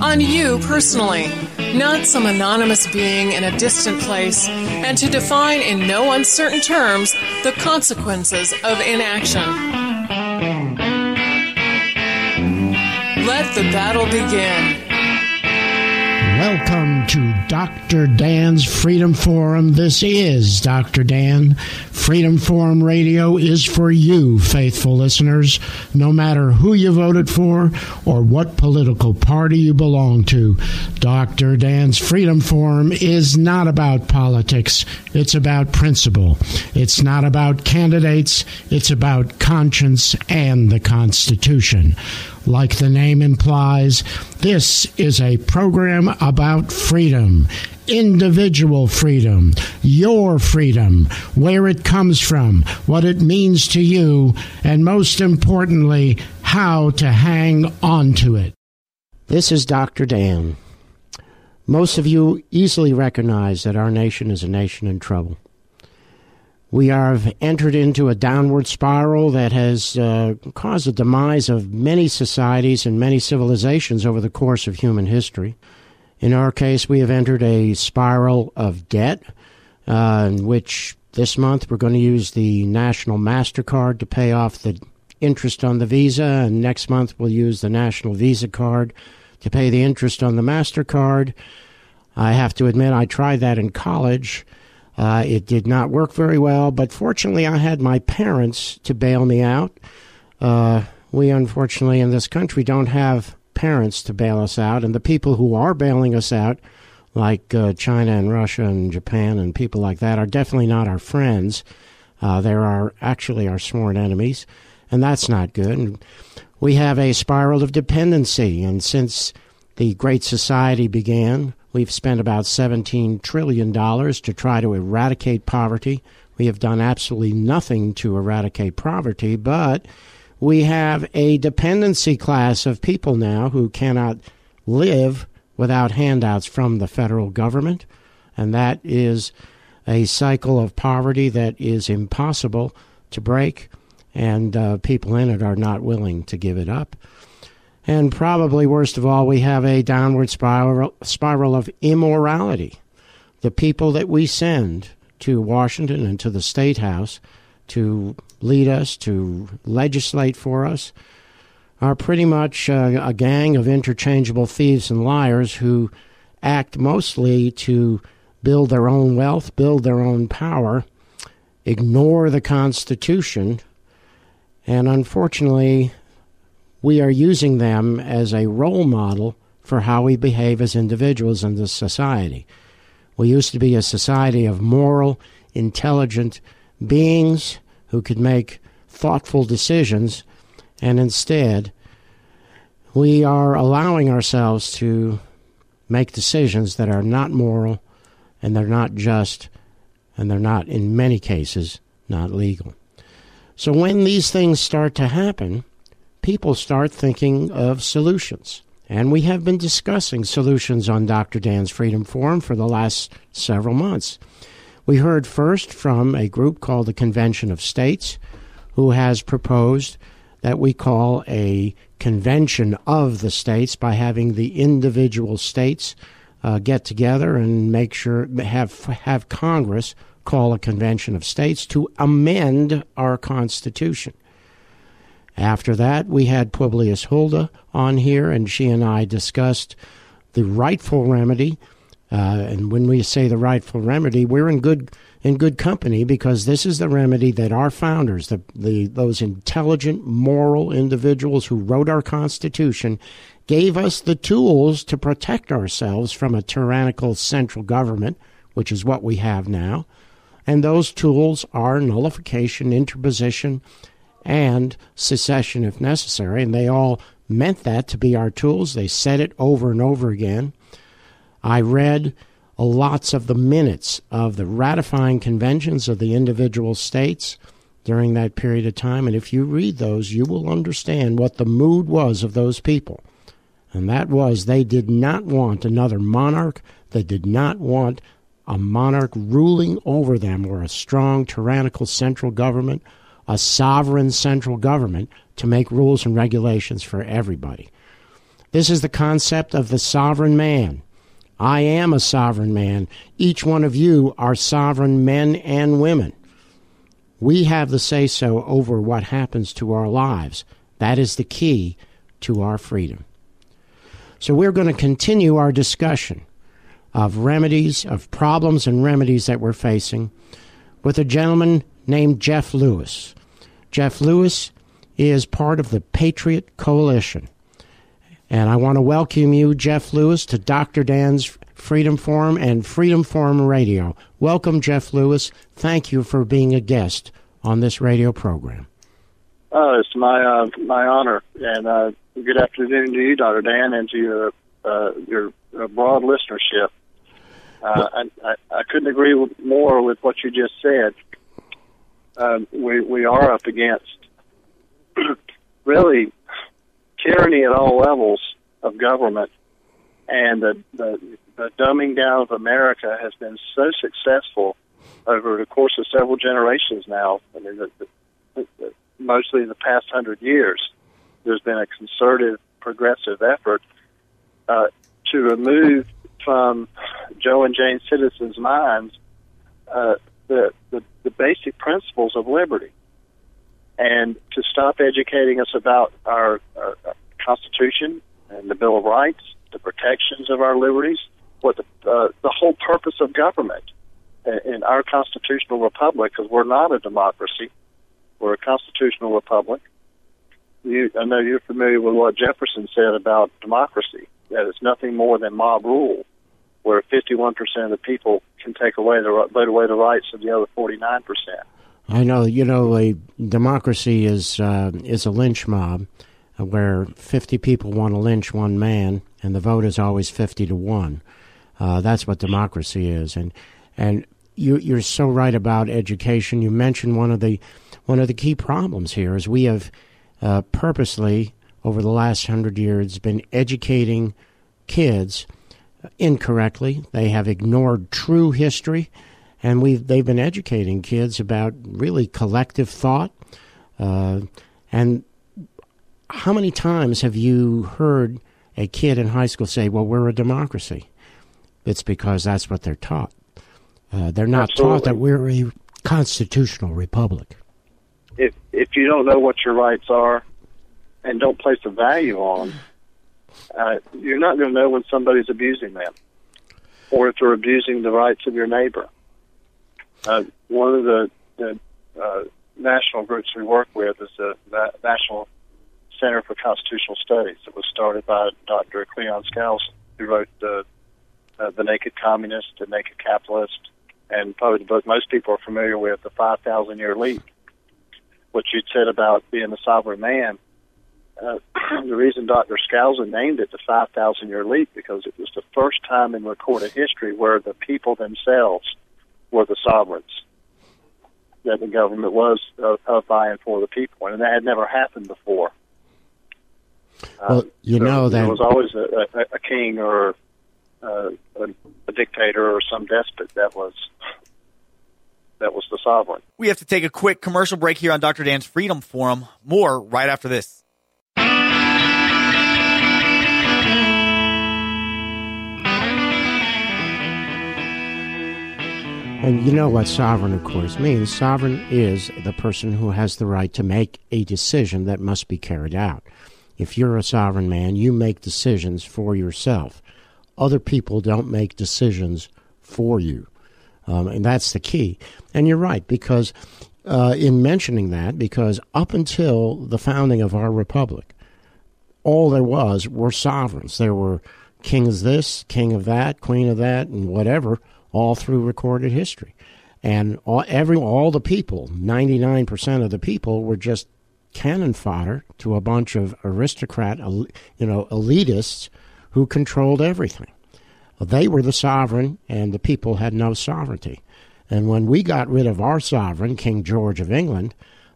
on you personally not some anonymous being in a distant place, and to define in no uncertain terms the consequences of inaction. Let the battle begin. Welcome to Dr. Dan's Freedom Forum. This is Dr. Dan. Freedom Forum Radio is for you, faithful listeners, no matter who you voted for or what political party you belong to. Dr. Dan's Freedom Forum is not about politics, it's about principle. It's not about candidates, it's about conscience and the Constitution. Like the name implies, this is a program about freedom, individual freedom, your freedom, where it comes from, what it means to you, and most importantly, how to hang on to it. This is Dr. Dan. Most of you easily recognize that our nation is a nation in trouble. We have entered into a downward spiral that has uh, caused the demise of many societies and many civilizations over the course of human history. In our case, we have entered a spiral of debt, uh, in which this month we're going to use the National MasterCard to pay off the interest on the Visa, and next month we'll use the National Visa card to pay the interest on the MasterCard. I have to admit, I tried that in college uh, it did not work very well, but fortunately, I had my parents to bail me out. Uh, we unfortunately in this country don't have parents to bail us out, and the people who are bailing us out, like uh, China and Russia and Japan and people like that, are definitely not our friends. Uh, they are actually our sworn enemies, and that's not good. And we have a spiral of dependency, and since the Great Society began, We've spent about $17 trillion to try to eradicate poverty. We have done absolutely nothing to eradicate poverty, but we have a dependency class of people now who cannot live without handouts from the federal government. And that is a cycle of poverty that is impossible to break, and uh, people in it are not willing to give it up. And probably worst of all, we have a downward spiral, spiral of immorality. The people that we send to Washington and to the State House to lead us, to legislate for us, are pretty much uh, a gang of interchangeable thieves and liars who act mostly to build their own wealth, build their own power, ignore the Constitution, and unfortunately, we are using them as a role model for how we behave as individuals in this society. We used to be a society of moral, intelligent beings who could make thoughtful decisions, and instead, we are allowing ourselves to make decisions that are not moral and they're not just and they're not, in many cases, not legal. So when these things start to happen, people start thinking of solutions. And we have been discussing solutions on Dr. Dan's Freedom Forum for the last several months. We heard first from a group called the Convention of States, who has proposed that we call a convention of the states by having the individual states uh, get together and make sure have have Congress call a convention of states to amend our constitution. After that, we had Publius Huldah on here, and she and I discussed the rightful remedy. Uh, and when we say the rightful remedy, we're in good in good company because this is the remedy that our founders, the, the those intelligent, moral individuals who wrote our Constitution, gave us the tools to protect ourselves from a tyrannical central government, which is what we have now. And those tools are nullification, interposition, and secession if necessary. And they all meant that to be our tools. They said it over and over again. I read lots of the minutes of the ratifying conventions of the individual states during that period of time. And if you read those, you will understand what the mood was of those people. And that was they did not want another monarch. They did not want a monarch ruling over them or a strong tyrannical central government, a sovereign central government to make rules and regulations for everybody. This is the concept of the sovereign man. I am a sovereign man. Each one of you are sovereign men and women. We have the say so over what happens to our lives. That is the key to our freedom. So we're going to continue our discussion of remedies, of problems and remedies that we're facing with a gentleman named Jeff Lewis. Jeff Lewis is part of the Patriot Coalition. And I want to welcome you, Jeff Lewis, to Dr. Dan's Freedom Forum and Freedom Forum Radio. Welcome, Jeff Lewis. Thank you for being a guest on this radio program. Oh, it's my uh, my honor, and uh, good afternoon to you, Dr. Dan, and to your uh, your uh, broad listenership. Uh, I, I, I couldn't agree more with what you just said. Uh, we we are up against really tyranny at all levels of government, and the, the, the dumbing down of America has been so successful over the course of several generations now. I mean, the, the, the, mostly in the past hundred years, there's been a concerted, progressive effort uh, to remove from Joe and Jane citizens' minds uh, the the basic principles of liberty and to stop educating us about our, our, Constitution and the Bill of Rights, the protections of our liberties, what the uh, the whole purpose of government in our constitutional republic, because we're not a democracy, we're a constitutional republic. You, I know you're familiar with what Jefferson said about democracy, that it's nothing more than mob rule, where 51% of the people can take away the vote away the rights of the other 49%. I know, you know, a democracy is uh, is a lynch mob, uh, where fifty people want to lynch one man, and the vote is always fifty to one. Uh, that's what democracy is, and and you, you're so right about education. You mentioned one of the one of the key problems here is we have uh, purposely over the last hundred years been educating kids incorrectly. They have ignored true history and we they've been educating kids about really collective thought. Uh, and how many times have you heard a kid in high school say, "Well, we're a democracy"? It's because that's what they're taught. Uh, they're not Absolutely. taught that we're a constitutional republic. If if you don't know what your rights are, and don't place a value on, uh, you're not going to know when somebody's abusing them, or if they're abusing the rights of your neighbor. Uh, one of the, the uh, national groups we work with is the National Center for Constitutional Studies. It was started by Dr. Cleon Skousen, who wrote the, uh, the Naked Communist, The Naked Capitalist, and probably the book most people are familiar with, The 5,000 Year Leap. What you said about being a sovereign man, uh, the reason Dr. Skousen named it the 5,000 Year Leap because it was the first time in recorded history where the people themselves were the sovereigns. That the government was uh, of by and for the people, and that had never happened before. Well, you know that there was always a, a, a king or uh, a, a dictator or some despot that was that was the sovereign. We have to take a quick commercial break here on Dr. Dan's Freedom Forum. More right after this. And you know what sovereign, of course, means. Sovereign is the person who has the right to make a decision that must be carried out. If you're a sovereign man, you make decisions for yourself. Other people don't make decisions for you. Um, and that's the key. And you're right, because uh, in mentioning that, because up until the founding of our republic, all there was were sovereigns. There were kings this, king of that, queen of that, and whatever, all through recorded history. And all, every all the people, ninety nine percent of the people, were just cannon fodder to a bunch of aristocrat, you know, elitists who controlled everything. They were the sovereign, and the people had no sovereignty. And when we got rid of our sovereign, King George of England,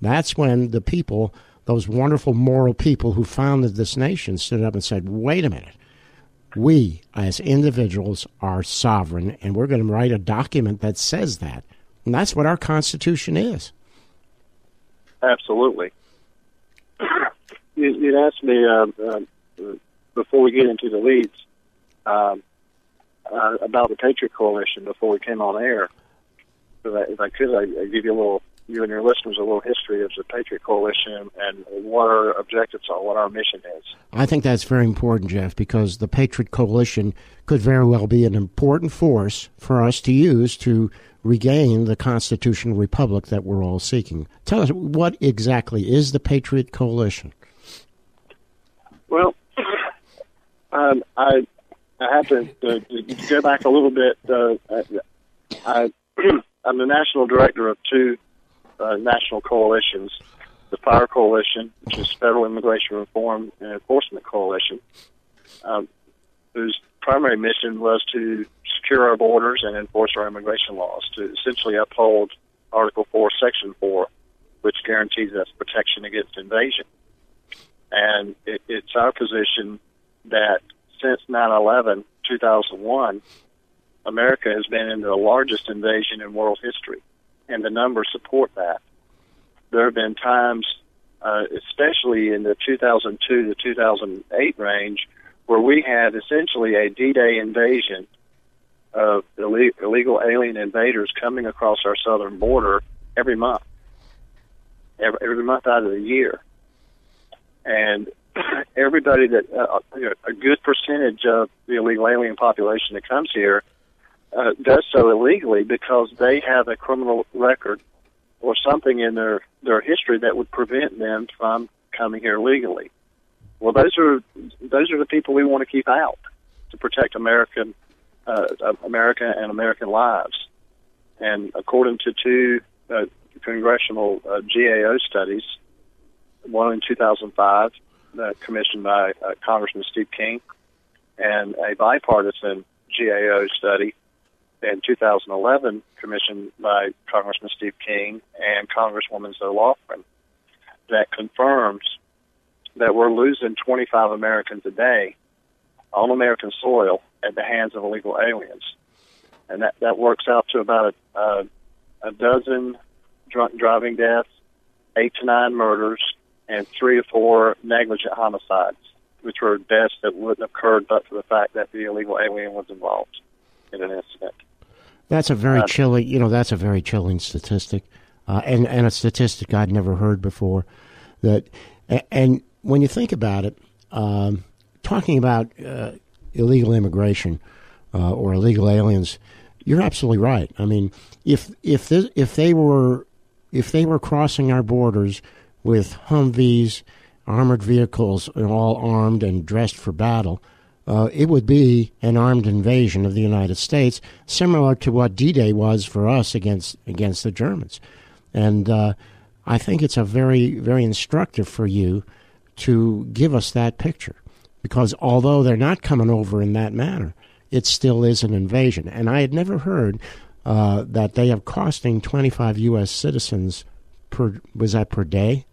that's when the people, those wonderful moral people who founded this nation, stood up and said, wait a minute. We, as individuals, are sovereign, and we're going to write a document that says that. And that's what our Constitution is. Absolutely. You, asked me uh, uh, before we get into the leads um, uh, about the Patriot Coalition before we came on air. If I, if I could, I, I'd give you a little, you and your listeners, a little history of the Patriot Coalition and what our objectives are, what our mission is. I think that's very important, Jeff, because the Patriot Coalition could very well be an important force for us to use to regain the constitutional republic that we're all seeking. Tell us what exactly is the Patriot Coalition? Well, um, I I have to, go back a little bit. Uh, I, I'm the national director of two uh, national coalitions: the Fire Coalition, which is Federal Immigration Reform and Enforcement Coalition, um, whose primary mission was to secure our borders and enforce our immigration laws, to essentially uphold Article 4, Section 4, which guarantees us protection against invasion. And it, it's our position that since 9/11, 2001, America has been in the largest invasion in world history, and the numbers support that. There have been times, uh, especially in the 2002 to 2008 range, where we had essentially a D-Day invasion of illegal alien invaders coming across our southern border every month, every, month out of the year. And everybody that uh, a good percentage of the illegal alien population that comes here uh, does so illegally because they have a criminal record or something in their their history that would prevent them from coming here legally. Well, those are those are the people we want to keep out to protect American uh, America and American lives. And according to two uh, congressional uh, GAO studies, one in 2005, uh, commissioned by uh, Congressman Steve King, and a bipartisan GAO study in 2011, commissioned by Congressman Steve King and Congresswoman Zoe Lofgren, that confirms that we're losing 25 Americans a day on American soil at the hands of illegal aliens. And that, that works out to about a, a dozen drunk driving deaths, eight to nine murders, and three or four negligent homicides, which were deaths that wouldn't have occurred but for the fact that the illegal alien was involved in an incident. That's a very uh, chilling, you know, that's a very chilling statistic, uh, and and a statistic I'd never heard before. That, and when you think about it, um, talking about uh, illegal immigration uh, or illegal aliens, you're absolutely right. I mean, if if this, if they were if they were crossing our borders with Humvees, armored vehicles, all armed and dressed for battle, uh, it would be an armed invasion of the United States, similar to what D-Day was for us against against the Germans. And uh, I think it's a very very instructive for you to give us that picture because although they're not coming over in that manner, it still is an invasion. And I had never heard uh, that they are costing 25 U.S. citizens per was that per day?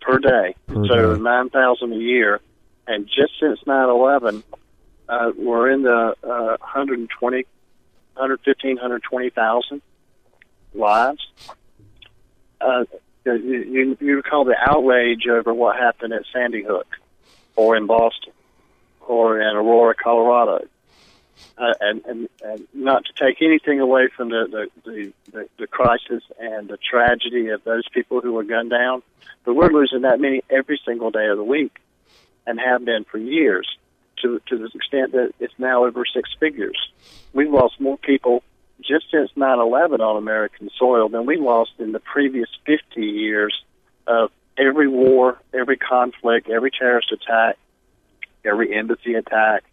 Per day. Per so 9,000 a year. And just since 9/11, uh, we're in the uh, 120, 115, 120,000 lives. Uh, you, you recall the outrage over what happened at Sandy Hook, or in Boston, or in Aurora, Colorado. Uh, and, and, and not to take anything away from the, the, the, the, the crisis and the tragedy of those people who were gunned down, but we're losing that many every single day of the week and have been for years to, to the extent that it's now over six figures. We've lost more people just since 9/11 on American soil than we lost in the previous 50 years of every war, every conflict, every terrorist attack, every embassy attack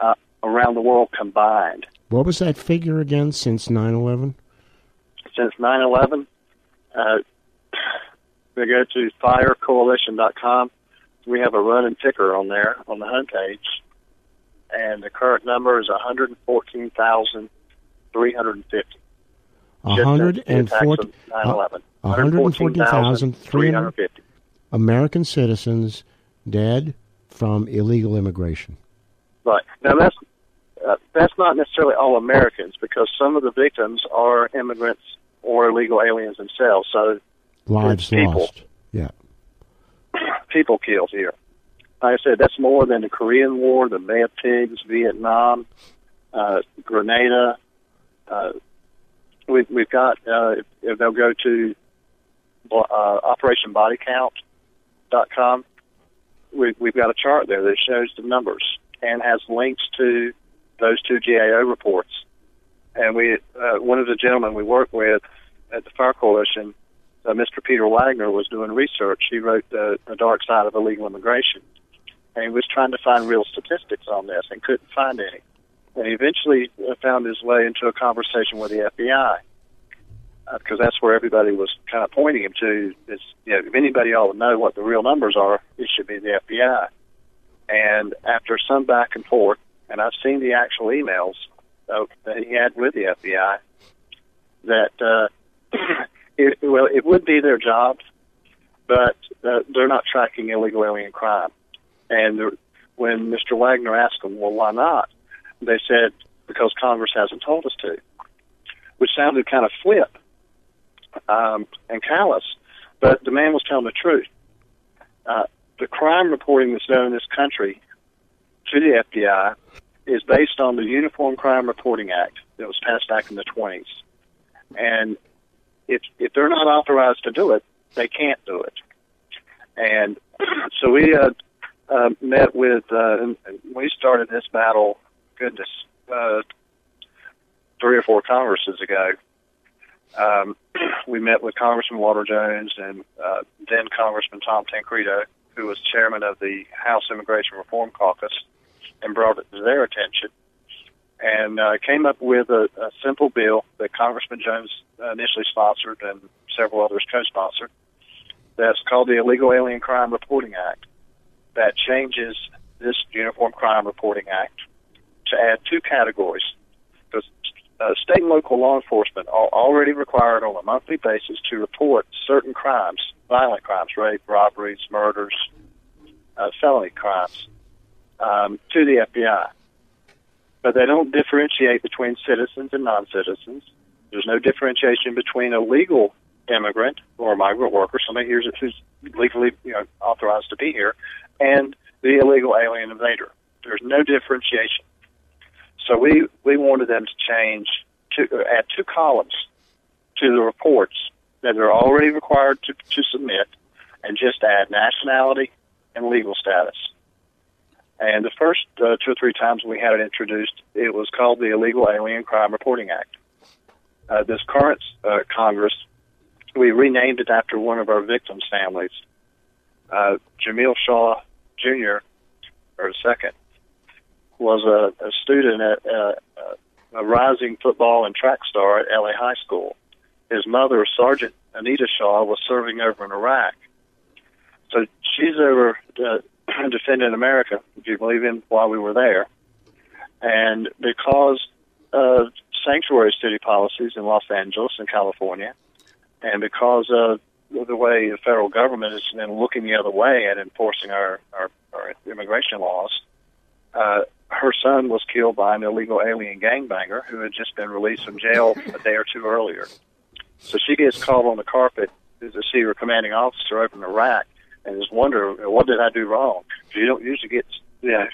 uh, around the world combined. What was that figure again since 9/11? Since 9/11, uh, we go to firecoalition.com. We have a running ticker on there on the homepage, and the current number is 114,350. 140 114,350 American citizens dead from illegal immigration. Right now, that's uh, that's not necessarily all Americans because some of the victims are immigrants or illegal aliens themselves. So lives people. lost. Yeah, people killed here. Like I said, that's more than the Korean War, the Bay of Pigs, Vietnam, uh, Grenada. Uh, we, we've got, uh, if, if they'll go to uh, OperationBodyCount.com, we, we've got a chart there that shows the numbers and has links to those two GAO reports. And we, uh, one of the gentlemen we work with at the Fire Coalition, uh, Mr. Peter Wagner, was doing research. He wrote The Dark Side of Illegal Immigration. And he was trying to find real statistics on this and couldn't find any. And he eventually uh, found his way into a conversation with the FBI because uh, that's where everybody was kind of pointing him to. Is you know, if anybody ought to know what the real numbers are, it should be the FBI. And after some back and forth, and I've seen the actual emails uh, that he had with the FBI, that uh, it, well, it would be their job, but uh, they're not tracking illegal alien crime. And the, when Mr. Wagner asked them, well, why not? They said, because Congress hasn't told us to, which sounded kind of flip um, and callous, but the man was telling the truth. Uh, the crime reporting that's done in this country to the FBI is based on the Uniform Crime Reporting Act that was passed back in the 20s. And if, if they're not authorized to do it, they can't do it. And so we uh, uh, met with, uh, we started this battle, goodness, uh, three or four Congresses ago. Um, we met with Congressman Walter Jones and uh, then Congressman Tom Tancredo, who was chairman of the House Immigration Reform Caucus, and brought it to their attention. And uh, came up with a, a simple bill that Congressman Jones initially sponsored and several others co-sponsored. That's called the Illegal Alien Crime Reporting Act. That changes this Uniform Crime Reporting Act to add two categories. Because uh, state and local law enforcement are already required on a monthly basis to report certain crimes, violent crimes, rape, robberies, murders, uh, felony crimes, um, to the FBI. But they don't differentiate between citizens and non-citizens. There's no differentiation between a legal immigrant or a migrant worker, somebody here who's legally you know, authorized to be here, and the illegal alien invader. There's no differentiation. So we, we wanted them to change, to add two columns to the reports that they're already required to, to submit and just add nationality and legal status. And the first uh, two or three times we had it introduced, it was called the Illegal Alien Crime Reporting Act. Uh, this current uh, Congress, we renamed it after one of our victims' families. Uh, Jamil Shaw Jr., or second, was a, a student at uh, a rising football and track star at LA High School. His mother, Sergeant Anita Shaw, was serving over in Iraq. So she's over uh, defending America, if you believe in, while we were there. And because of sanctuary city policies in Los Angeles and California, and because of the way the federal government has been looking the other way at enforcing our, our, our immigration laws, uh, her son was killed by an illegal alien gangbanger who had just been released from jail a day or two earlier. So she gets called on the carpet to see her commanding officer over in Iraq and is wondering, what did I do wrong? You don't usually get you know,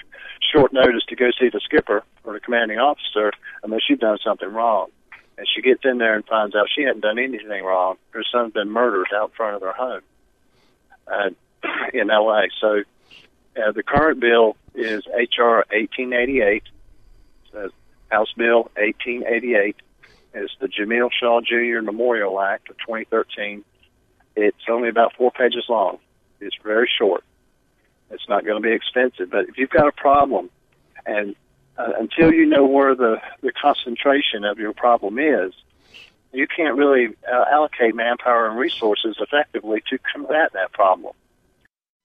short notice to go see the skipper or the commanding officer unless you've done something wrong. And she gets in there and finds out she hadn't done anything wrong. Her son's been murdered out front of their home uh, in L.A. So uh, the current bill is H.R. 1888, uh, House Bill 1888, is the Jamil Shaw Jr. Memorial Act of 2013. It's only about four pages long. It's very short. It's not going to be extensive, but if you've got a problem, and uh, until you know where the the concentration of your problem is, you can't really uh, allocate manpower and resources effectively to combat that problem.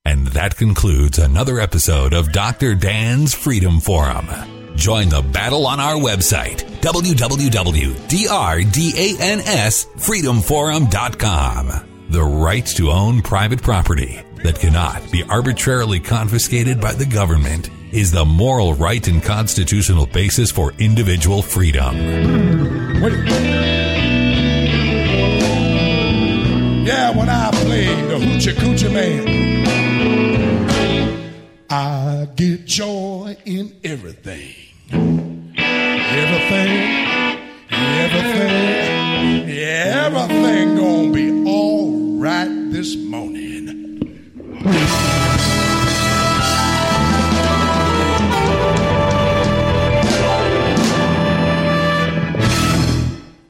And that concludes another episode of Dr. Dan's Freedom Forum. Join the battle on our website, www.drdansfreedomforum.com. The right to own private property that cannot be arbitrarily confiscated by the government is the moral right and constitutional basis for individual freedom. Yeah, when I play the Hoochie Coochie Man, I get joy in everything. Everything, everything, everything gonna be all right this morning. Música